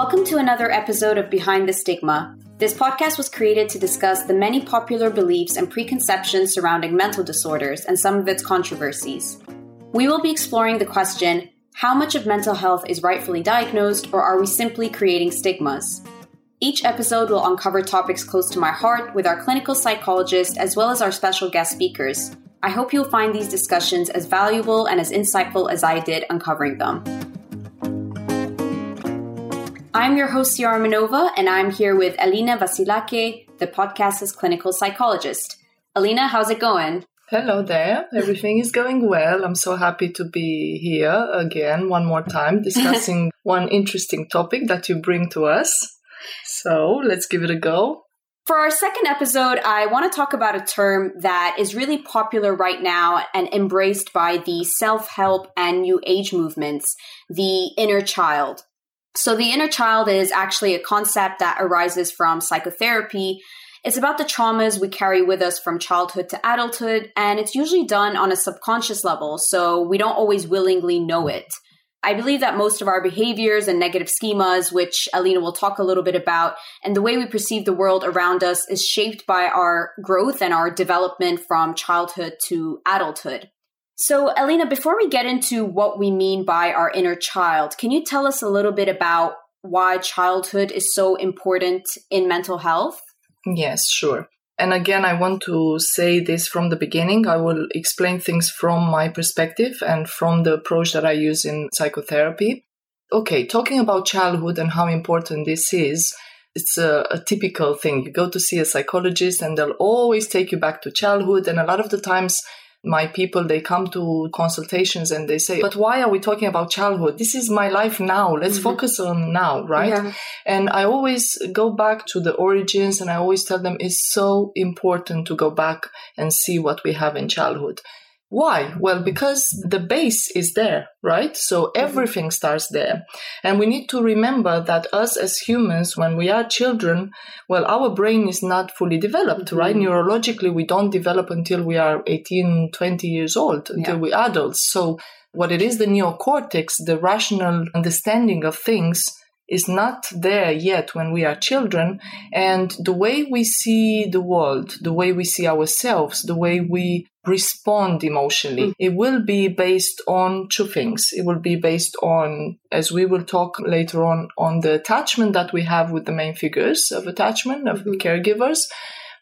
Welcome to another episode of Behind the Stigma. This podcast was created to discuss the many popular beliefs and preconceptions surrounding mental disorders and some of its controversies. We will be exploring the question how much of mental health is rightfully diagnosed, or are we simply creating stigmas? Each episode will uncover topics close to my heart with our clinical psychologist as well as our special guest speakers. I hope you'll find these discussions as valuable and as insightful as I did uncovering them. I'm your host, Yara Manova, and I'm here with Alina Vasilake, the podcast's clinical psychologist. Alina, how's it going? Hello there. Everything is going well. I'm so happy to be here again, one more time, discussing one interesting topic that you bring to us. So let's give it a go. For our second episode, I want to talk about a term that is really popular right now and embraced by the self help and new age movements the inner child. So, the inner child is actually a concept that arises from psychotherapy. It's about the traumas we carry with us from childhood to adulthood, and it's usually done on a subconscious level, so we don't always willingly know it. I believe that most of our behaviors and negative schemas, which Alina will talk a little bit about, and the way we perceive the world around us is shaped by our growth and our development from childhood to adulthood. So, Alina, before we get into what we mean by our inner child, can you tell us a little bit about why childhood is so important in mental health? Yes, sure. And again, I want to say this from the beginning. I will explain things from my perspective and from the approach that I use in psychotherapy. Okay, talking about childhood and how important this is, it's a, a, typical thing. You go to see a psychologist and they'll always take you back to childhood. And a lot of the times, my people they come to consultations and they say but why are we talking about childhood this is my life now let's mm-hmm. focus on now right yeah. and i always go back to the origins and i always tell them it's so important to go back and see what we have in childhood why? Well, because the base is there, right? So mm-hmm. everything starts there. And we need to remember that us as humans, when we are children, well, our brain is not fully developed, mm-hmm. right? Neurologically, we don't develop until we are 18, 20 years old, until yeah. we're adults. So what it is, the neocortex, the rational understanding of things, is not there yet when we are children. And the way we see the world, the way we see ourselves, the way we respond emotionally, mm. it will be based on two things. It will be based on, as we will talk later on, on the attachment that we have with the main figures of attachment, of mm-hmm. caregivers,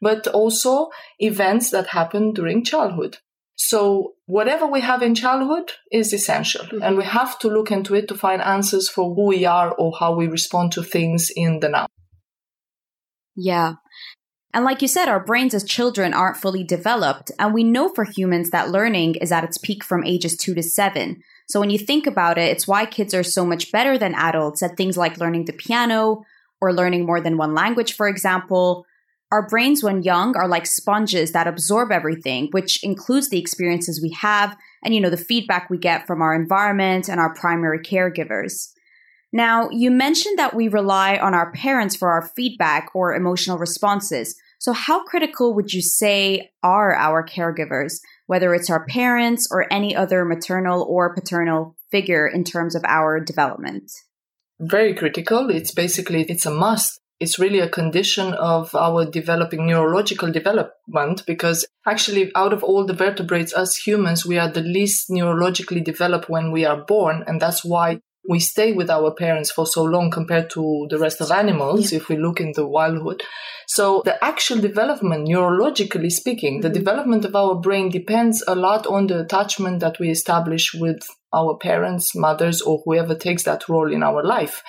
but also events that happen during childhood. So whatever we have in childhood is essential mm-hmm. and we have to look into it to find answers for who we are or how we respond to things in the now. Yeah. And like you said, our brains as children aren't fully developed. And we know for humans that learning is at its peak from ages two to seven. So when you think about it, it's why kids are so much better than adults at things like learning the piano or learning more than one language, for example, our brains, when young, are like sponges that absorb everything, which includes the experiences we have and, you know, the feedback we get from our environment and our primary caregivers. Now, you mentioned that we rely on our parents for our feedback or emotional responses. So, how critical would you say are our caregivers, whether it's our parents or any other maternal or paternal figure in terms of our development? Very critical. It's basically it's a must it's really a condition of our developing neurological development because actually out of all the vertebrates as humans we are the least neurologically developed when we are born and that's why we stay with our parents for so long compared to the rest of animals yeah. if we look in the wildhood so the actual development neurologically speaking the mm-hmm. development of our brain depends a lot on the attachment that we establish with our parents mothers or whoever takes that role in our life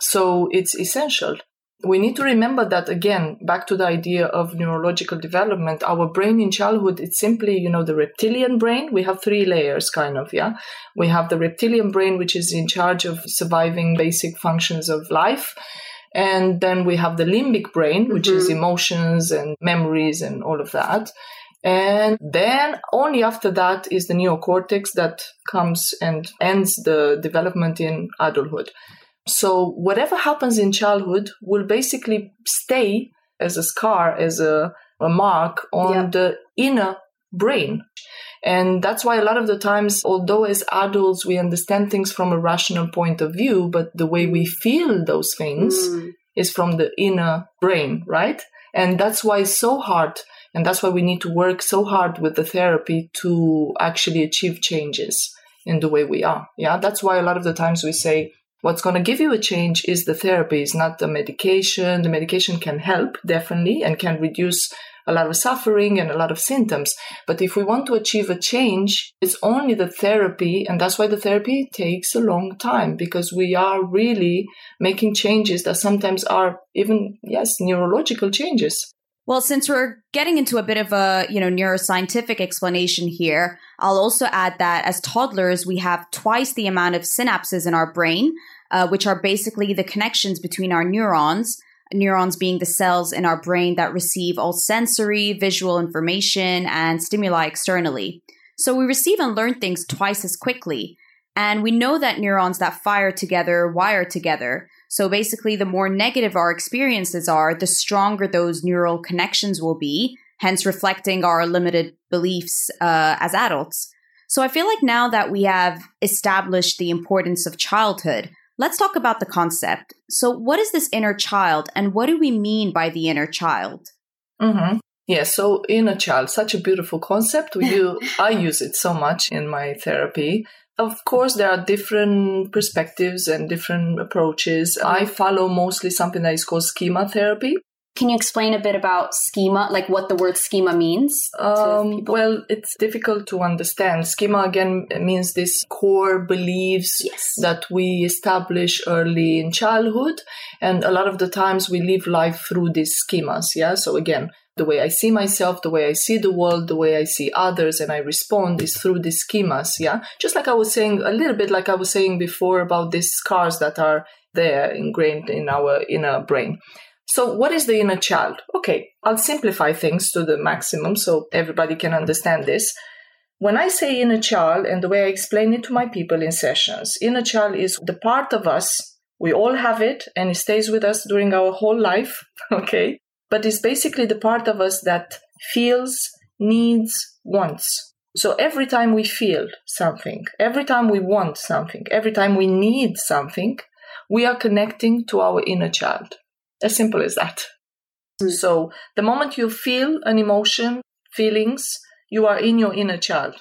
so it's essential we need to remember that again back to the idea of neurological development our brain in childhood it's simply you know the reptilian brain. We have three layers kind of yeah? We have the reptilian brain which is in charge of surviving basic functions of life and then we have the limbic brain which mm-hmm. is emotions and memories and all of that. And then only after that is the neocortex that comes and ends the development in adulthood so whatever happens in childhood will basically stay as a scar, as a, a mark on yeah. the inner brain. And that's why a lot of the times, although as adults we understand things from a rational point of view, but the way we feel those things mm. is from the inner brain, right? And that's why it's so hard. And that's why we need to work so hard with the therapy to actually achieve changes in the way we are. Yeah. That's why a lot of the times we say, what's going to give you a change is the therapy, is not the medication. The medication can help definitely and can reduce a lot of suffering and a lot of symptoms. But if we want to achieve a change, it's only the therapy. And that's why the therapy takes a long time because we are really making changes that sometimes are even, yes, neurological changes. Well, since we're getting into a bit of a, you know, neuroscientific explanation here, I'll also add that as toddlers, we have twice the amount of synapses in our brain, uh, which are basically the connections between our neurons neurons being the cells in our brain that receive all sensory, visual information and stimuli externally. So we receive and learn things twice as quickly. And we know that neurons that fire together wire together. So basically, the more negative our experiences are, the stronger those neural connections will be, hence reflecting our limited beliefs uh, as adults. So I feel like now that we have established the importance of childhood, Let's talk about the concept. So, what is this inner child, and what do we mean by the inner child? Mm-hmm. Yeah, so inner child, such a beautiful concept. You, I use it so much in my therapy. Of course, there are different perspectives and different approaches. I follow mostly something that is called schema therapy. Can you explain a bit about schema, like what the word schema means? Um, well, it's difficult to understand. Schema again means this core beliefs yes. that we establish early in childhood, and a lot of the times we live life through these schemas. Yeah. So again, the way I see myself, the way I see the world, the way I see others, and I respond is through these schemas. Yeah. Just like I was saying a little bit, like I was saying before about these scars that are there ingrained in our inner brain. So, what is the inner child? Okay, I'll simplify things to the maximum so everybody can understand this. When I say inner child, and the way I explain it to my people in sessions, inner child is the part of us, we all have it, and it stays with us during our whole life, okay? But it's basically the part of us that feels, needs, wants. So every time we feel something, every time we want something, every time we need something, we are connecting to our inner child. As simple as that. Mm. So the moment you feel an emotion, feelings, you are in your inner child.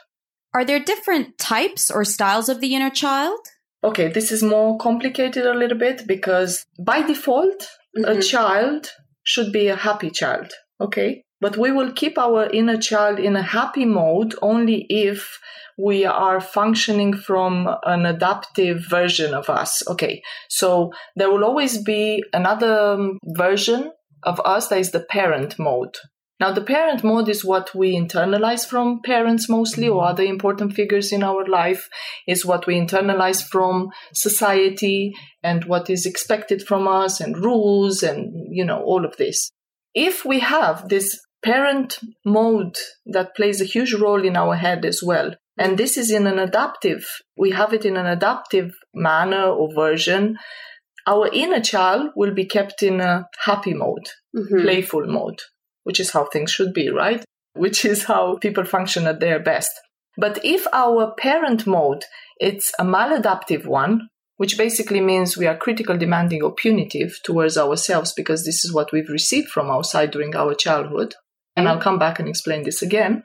Are there different types or styles of the inner child? Okay, this is more complicated a little bit because by default, mm-hmm. a child should be a happy child. Okay. But we will keep our inner child in a happy mode only if we are functioning from an adaptive version of us. Okay. So there will always be another um, version of us that is the parent mode. Now, the parent mode is what we internalize from parents mostly or other important figures in our life, is what we internalize from society and what is expected from us and rules and, you know, all of this. If we have this parent mode that plays a huge role in our head as well, and this is in an adaptive, we have it in an adaptive manner or version. Our inner child will be kept in a happy mode, mm-hmm. playful mode, which is how things should be, right? Which is how people function at their best. But if our parent mode, it's a maladaptive one, which basically means we are critical, demanding, or punitive towards ourselves because this is what we've received from outside during our childhood. And I'll come back and explain this again.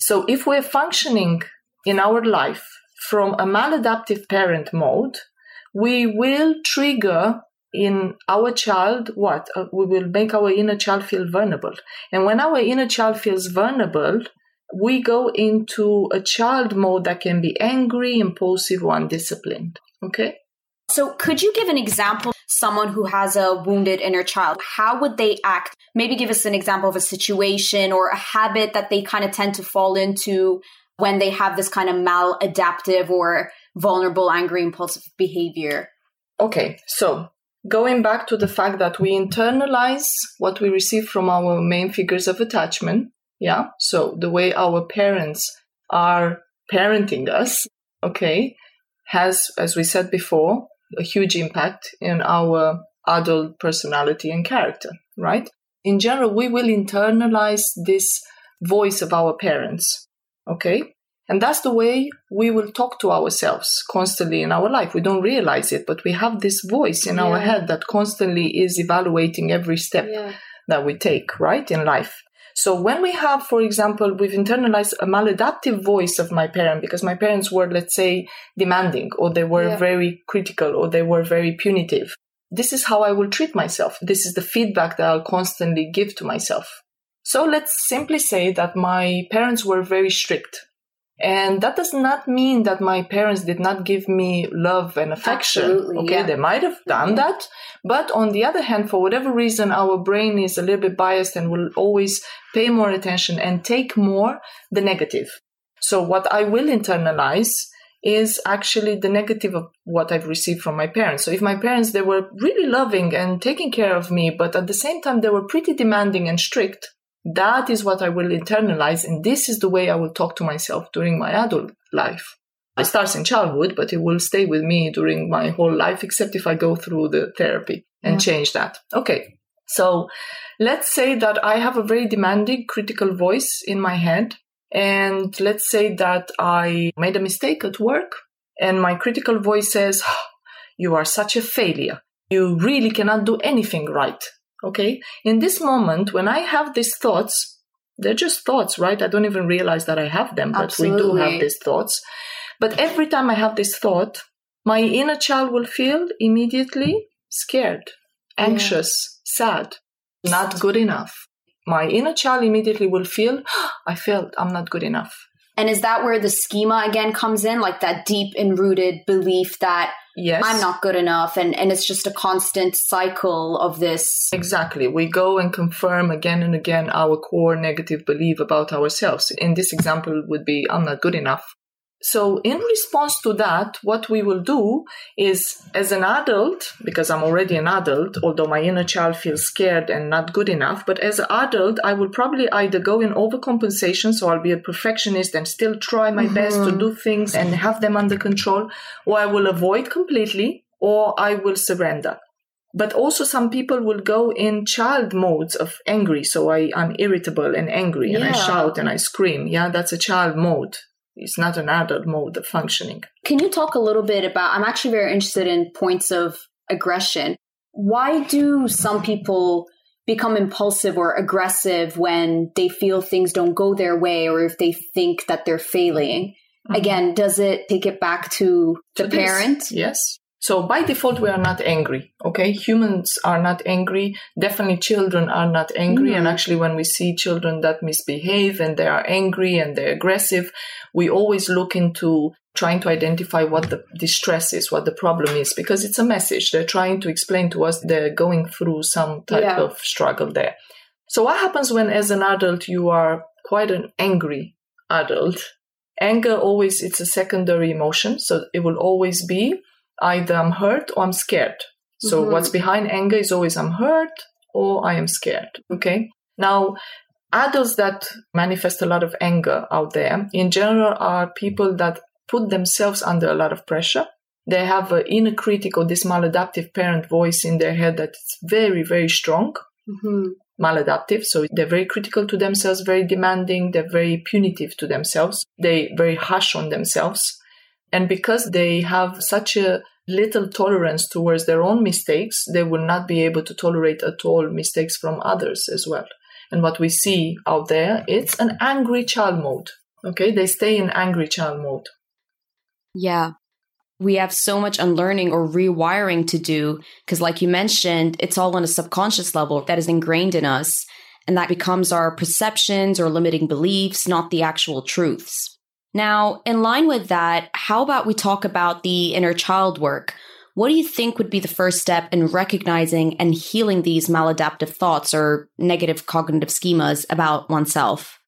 So if we're functioning in our life from a maladaptive parent mode, we will trigger in our child what? Uh, we will make our inner child feel vulnerable. And when our inner child feels vulnerable, we go into a child mode that can be angry, impulsive, or undisciplined. Okay? So, could you give an example? Someone who has a wounded inner child, how would they act? Maybe give us an example of a situation or a habit that they kind of tend to fall into when they have this kind of maladaptive or vulnerable, angry, impulsive behavior? Okay, so going back to the fact that we internalize what we receive from our main figures of attachment. Yeah, so the way our parents are parenting us, okay, has, as we said before, a huge impact in our adult personality and character, right? In general, we will internalize this voice of our parents. Okay. And that's the way we will talk to ourselves constantly in our life. We don't realize it, but we have this voice in yeah. our head that constantly is evaluating every step yeah. that we take, right, in life. So when we have, for example, we've internalized a maladaptive voice of my parent because my parents were, let's say, demanding or they were yeah. very critical or they were very punitive. This is how I will treat myself. This is the feedback that I'll constantly give to myself. So let's simply say that my parents were very strict and that does not mean that my parents did not give me love and affection. Absolutely, okay, yeah. they might have done mm-hmm. that. But on the other hand, for whatever reason, our brain is a little bit biased and will always pay more attention and take more the negative. So what I will internalize is actually the negative of what I've received from my parents. So if my parents, they were really loving and taking care of me, but at the same time, they were pretty demanding and strict, that is what I will internalize, and this is the way I will talk to myself during my adult life. It starts in childhood, but it will stay with me during my whole life, except if I go through the therapy and yeah. change that. Okay. So let's say that I have a very demanding critical voice in my head. And let's say that I made a mistake at work and my critical voice says, oh, you are such a failure. You really cannot do anything right. Okay. In this moment, when I have these thoughts, they're just thoughts, right? I don't even realize that I have them, but Absolutely. we do have these thoughts. But every time I have this thought, my inner child will feel immediately scared, anxious, yeah. sad, not good enough. My inner child immediately will feel, oh, I felt I'm not good enough. And is that where the schema again comes in? Like that deep and rooted belief that yes. I'm not good enough and, and it's just a constant cycle of this. Exactly. We go and confirm again and again our core negative belief about ourselves. In this example would be I'm not good enough. So, in response to that, what we will do is, as an adult, because I'm already an adult, although my inner child feels scared and not good enough, but as an adult, I will probably either go in overcompensation, so I'll be a perfectionist and still try my mm-hmm. best to do things and have them under control, or I will avoid completely, or I will surrender. But also some people will go in child modes of angry. So I, I'm irritable and angry and yeah. I shout and I scream. Yeah, that's a child mode it's not an adult mode of functioning. Can you talk a little bit about? I'm actually very interested in points of aggression. Why do some people become impulsive or aggressive when they feel things don't go their way or if they think that they're failing? Mm-hmm. Again, does it take it back to the to parent? This, yes. So by default, we are not angry. Okay. Humans are not angry. Definitely children are not angry. Mm. And actually, when we see children that misbehave and they are angry and they're aggressive, we always look into trying to identify what the distress is, what the problem is, because it's a message. They're trying to explain to us they're going through some type yeah. of struggle there. So what happens when as an adult you are quite an angry adult? Anger always, it's a secondary emotion. So it will always be either I'm hurt or I'm scared. So mm-hmm. what's behind anger is always I'm hurt or I am scared. Okay. Now, adults that manifest a lot of anger out there in general are people that put themselves under a lot of pressure. They have an inner critic or this maladaptive parent voice in their head that's very, very strong. Mm-hmm. Maladaptive. So they're very critical to themselves, very demanding. They're very punitive to themselves. They very harsh on themselves. And because they have such a little tolerance towards their own mistakes, they will not be able to tolerate at all mistakes from others as well. And what we see out there, it's an angry child mode. Okay, they stay in angry child mode. Yeah. We have so much unlearning or rewiring to do because, like you mentioned, it's all on a subconscious level that is ingrained in us. And that becomes our perceptions or limiting beliefs, not the actual truths. Now, in line with that, how about we talk about the inner child work? What do you think would be the first step in recognizing and healing these maladaptive thoughts or negative cognitive schemas about oneself?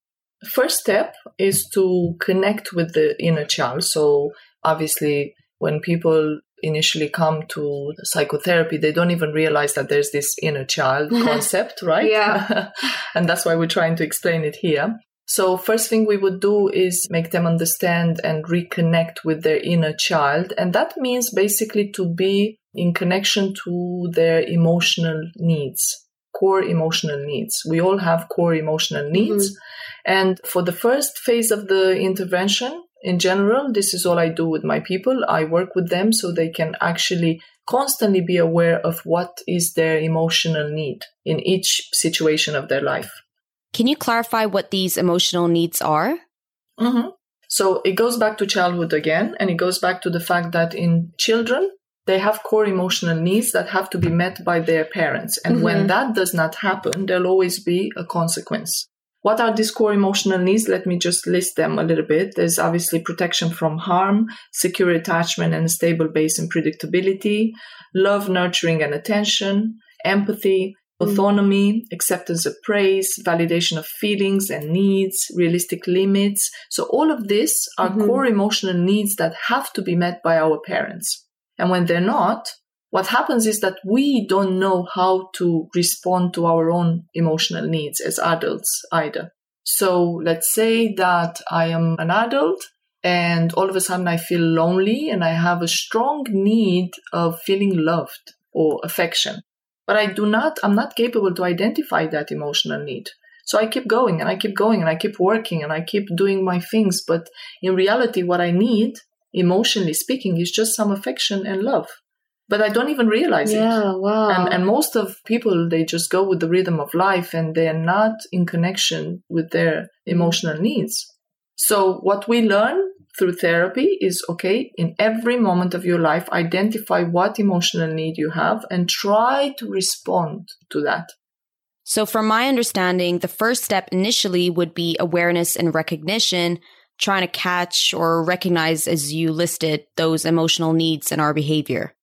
First step is to connect with the inner child. So, obviously, when people initially come to psychotherapy, they don't even realize that there's this inner child concept, right? Yeah. and that's why we're trying to explain it here. So first thing we would do is make them understand and reconnect with their inner child. And that means basically to be in connection to their emotional needs, core emotional needs. We all have core emotional needs. Mm-hmm. And for the first phase of the intervention, in general, this is all I do with my people. I work with them so they can actually constantly be aware of what is their emotional need in each situation of their life. Can you clarify what these emotional needs are? Mm-hmm. So it goes back to childhood again, and it goes back to the fact that in children, they have core emotional needs that have to be met by their parents. And mm-hmm. when that does not happen, there'll always be a consequence. What are these core emotional needs? Let me just list them a little bit. There's obviously protection from harm, secure attachment and a stable base and predictability, love, nurturing and attention, empathy. Autonomy, acceptance of praise, validation of feelings and needs, realistic limits. So all of this are mm-hmm. core emotional needs that have to be met by our parents. And when they're not, what happens is that we don't know how to respond to our own emotional needs as adults either. So let's say that I am an adult and all of a sudden I feel lonely and I have a strong need of feeling loved or affection. But I do not, I'm not capable to identify that emotional need. So I keep going and I keep going and I keep working and I keep doing my things. But in reality, what I need, emotionally speaking, is just some affection and love but I don't even realize yeah, it. Wow. And, and most of people, they just go with the rhythm of life and they're not in connection with their emotional needs. So what we learn through therapy is okay, in every moment of your life, identify what emotional need you have and try to respond to that. So, from my understanding, the first step initially would be awareness and recognition, trying to catch or recognize, as you listed, those emotional needs in our behavior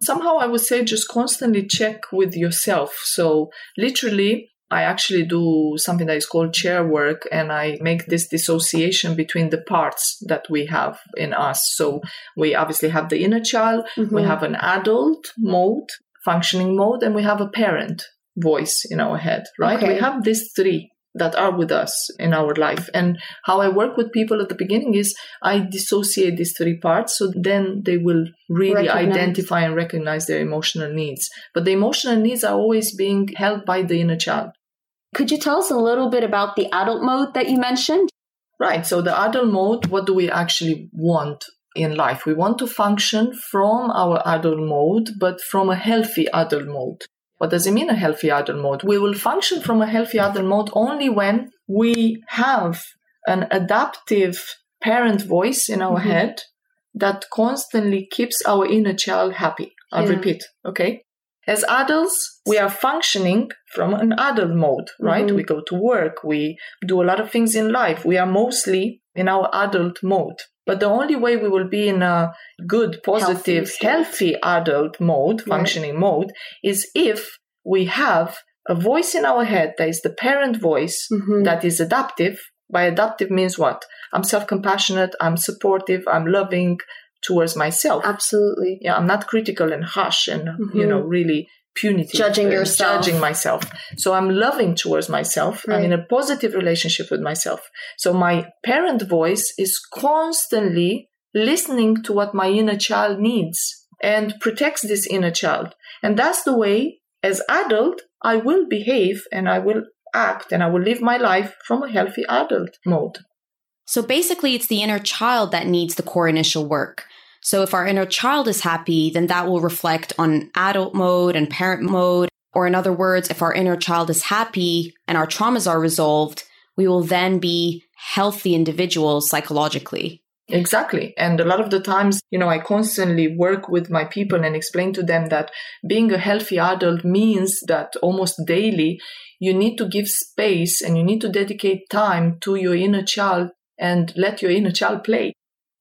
somehow I would say just constantly check with yourself. So literally, I actually do something that is called chair work and I make this dissociation between the parts that we have in us. So we obviously have the inner child, mm-hmm. we have an adult mode, functioning mode, and we have a parent voice in our head, right? Okay. We have these three that are with us in our life. And how I work with people at the beginning is I dissociate these three parts so then they will really recognize. identify and recognize their emotional needs. But the emotional needs are always being held by the inner child. Could you tell us a little bit about the adult mode that you mentioned? Right. So, the adult mode, what do we actually want in life? We want to function from our adult mode, but from a healthy adult mode. What does it mean, a healthy adult mode? We will function from a healthy adult mode only when we have an adaptive parent voice in our mm-hmm. head that constantly keeps our inner child happy. I'll yeah. repeat, okay? As adults, we are functioning from an adult mode, right? Mm-hmm. We go to work, we do a lot of things in life. We are mostly in our adult mode. But the only way we will be in a good, positive, healthy, healthy adult mode, functioning right. mode, is if we have a voice in our head that is the parent voice mm-hmm. that is adaptive. By adaptive means what? I'm self compassionate, I'm supportive, I'm loving towards myself. Absolutely. Yeah, I'm not critical and harsh and, mm-hmm. you know, really punitive. Judging yourself. Judging myself. So I'm loving towards myself. Right. I'm in a positive relationship with myself. So my parent voice is constantly listening to what my inner child needs and protects this inner child. And that's the way, as adult, I will behave and I will act and I will live my life from a healthy adult mode. So basically, it's the inner child that needs the core initial work. So if our inner child is happy, then that will reflect on adult mode and parent mode. Or in other words, if our inner child is happy and our traumas are resolved, we will then be healthy individuals psychologically. Exactly. And a lot of the times, you know, I constantly work with my people and explain to them that being a healthy adult means that almost daily you need to give space and you need to dedicate time to your inner child and let your inner child play.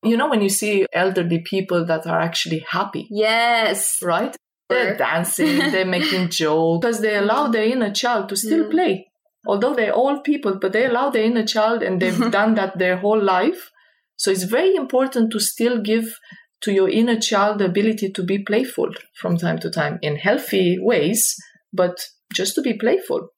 You know, when you see elderly people that are actually happy. Yes. Right? They're dancing, they're making jokes because they allow their inner child to still mm. play. Although they're old people, but they allow their inner child and they've done that their whole life. So it's very important to still give to your inner child the ability to be playful from time to time in healthy ways, but just to be playful.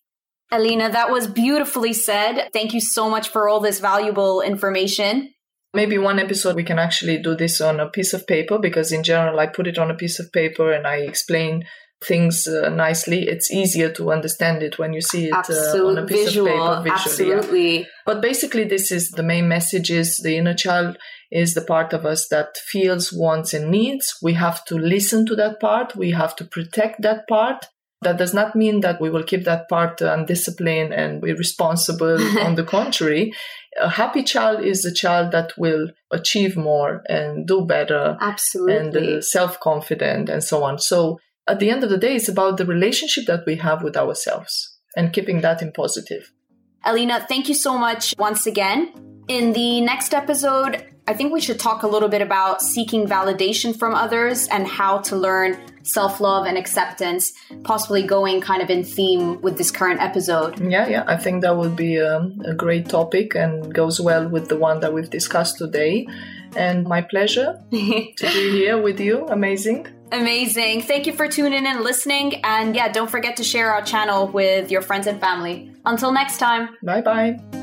Alina, that was beautifully said. Thank you so much for all this valuable information. Maybe one episode we can actually do this on a piece of paper because in general I put it on a piece of paper and I explain things uh, nicely, it's easier to understand it when you see it uh, on a piece visual, of paper visually. Absolutely. Yeah. But basically, this is the main message: is the inner child is the part of us that feels, wants, and needs. We have to listen to that part. We have to protect that part. That does not mean that we will keep that part undisciplined and irresponsible. On the contrary, a happy child is a child that will achieve more and do better. Absolutely. And uh, self confident and so on. So at the end of the day, it's about the relationship that we have with ourselves and keeping that in positive. Alina, thank you so much once again. In the next episode, I think we should talk a little bit about seeking validation from others and how to learn self love and acceptance, possibly going kind of in theme with this current episode. Yeah, yeah, I think that would be a, a great topic and goes well with the one that we've discussed today. And my pleasure to be here with you. Amazing. Amazing. Thank you for tuning in and listening. And yeah, don't forget to share our channel with your friends and family. Until next time. Bye bye.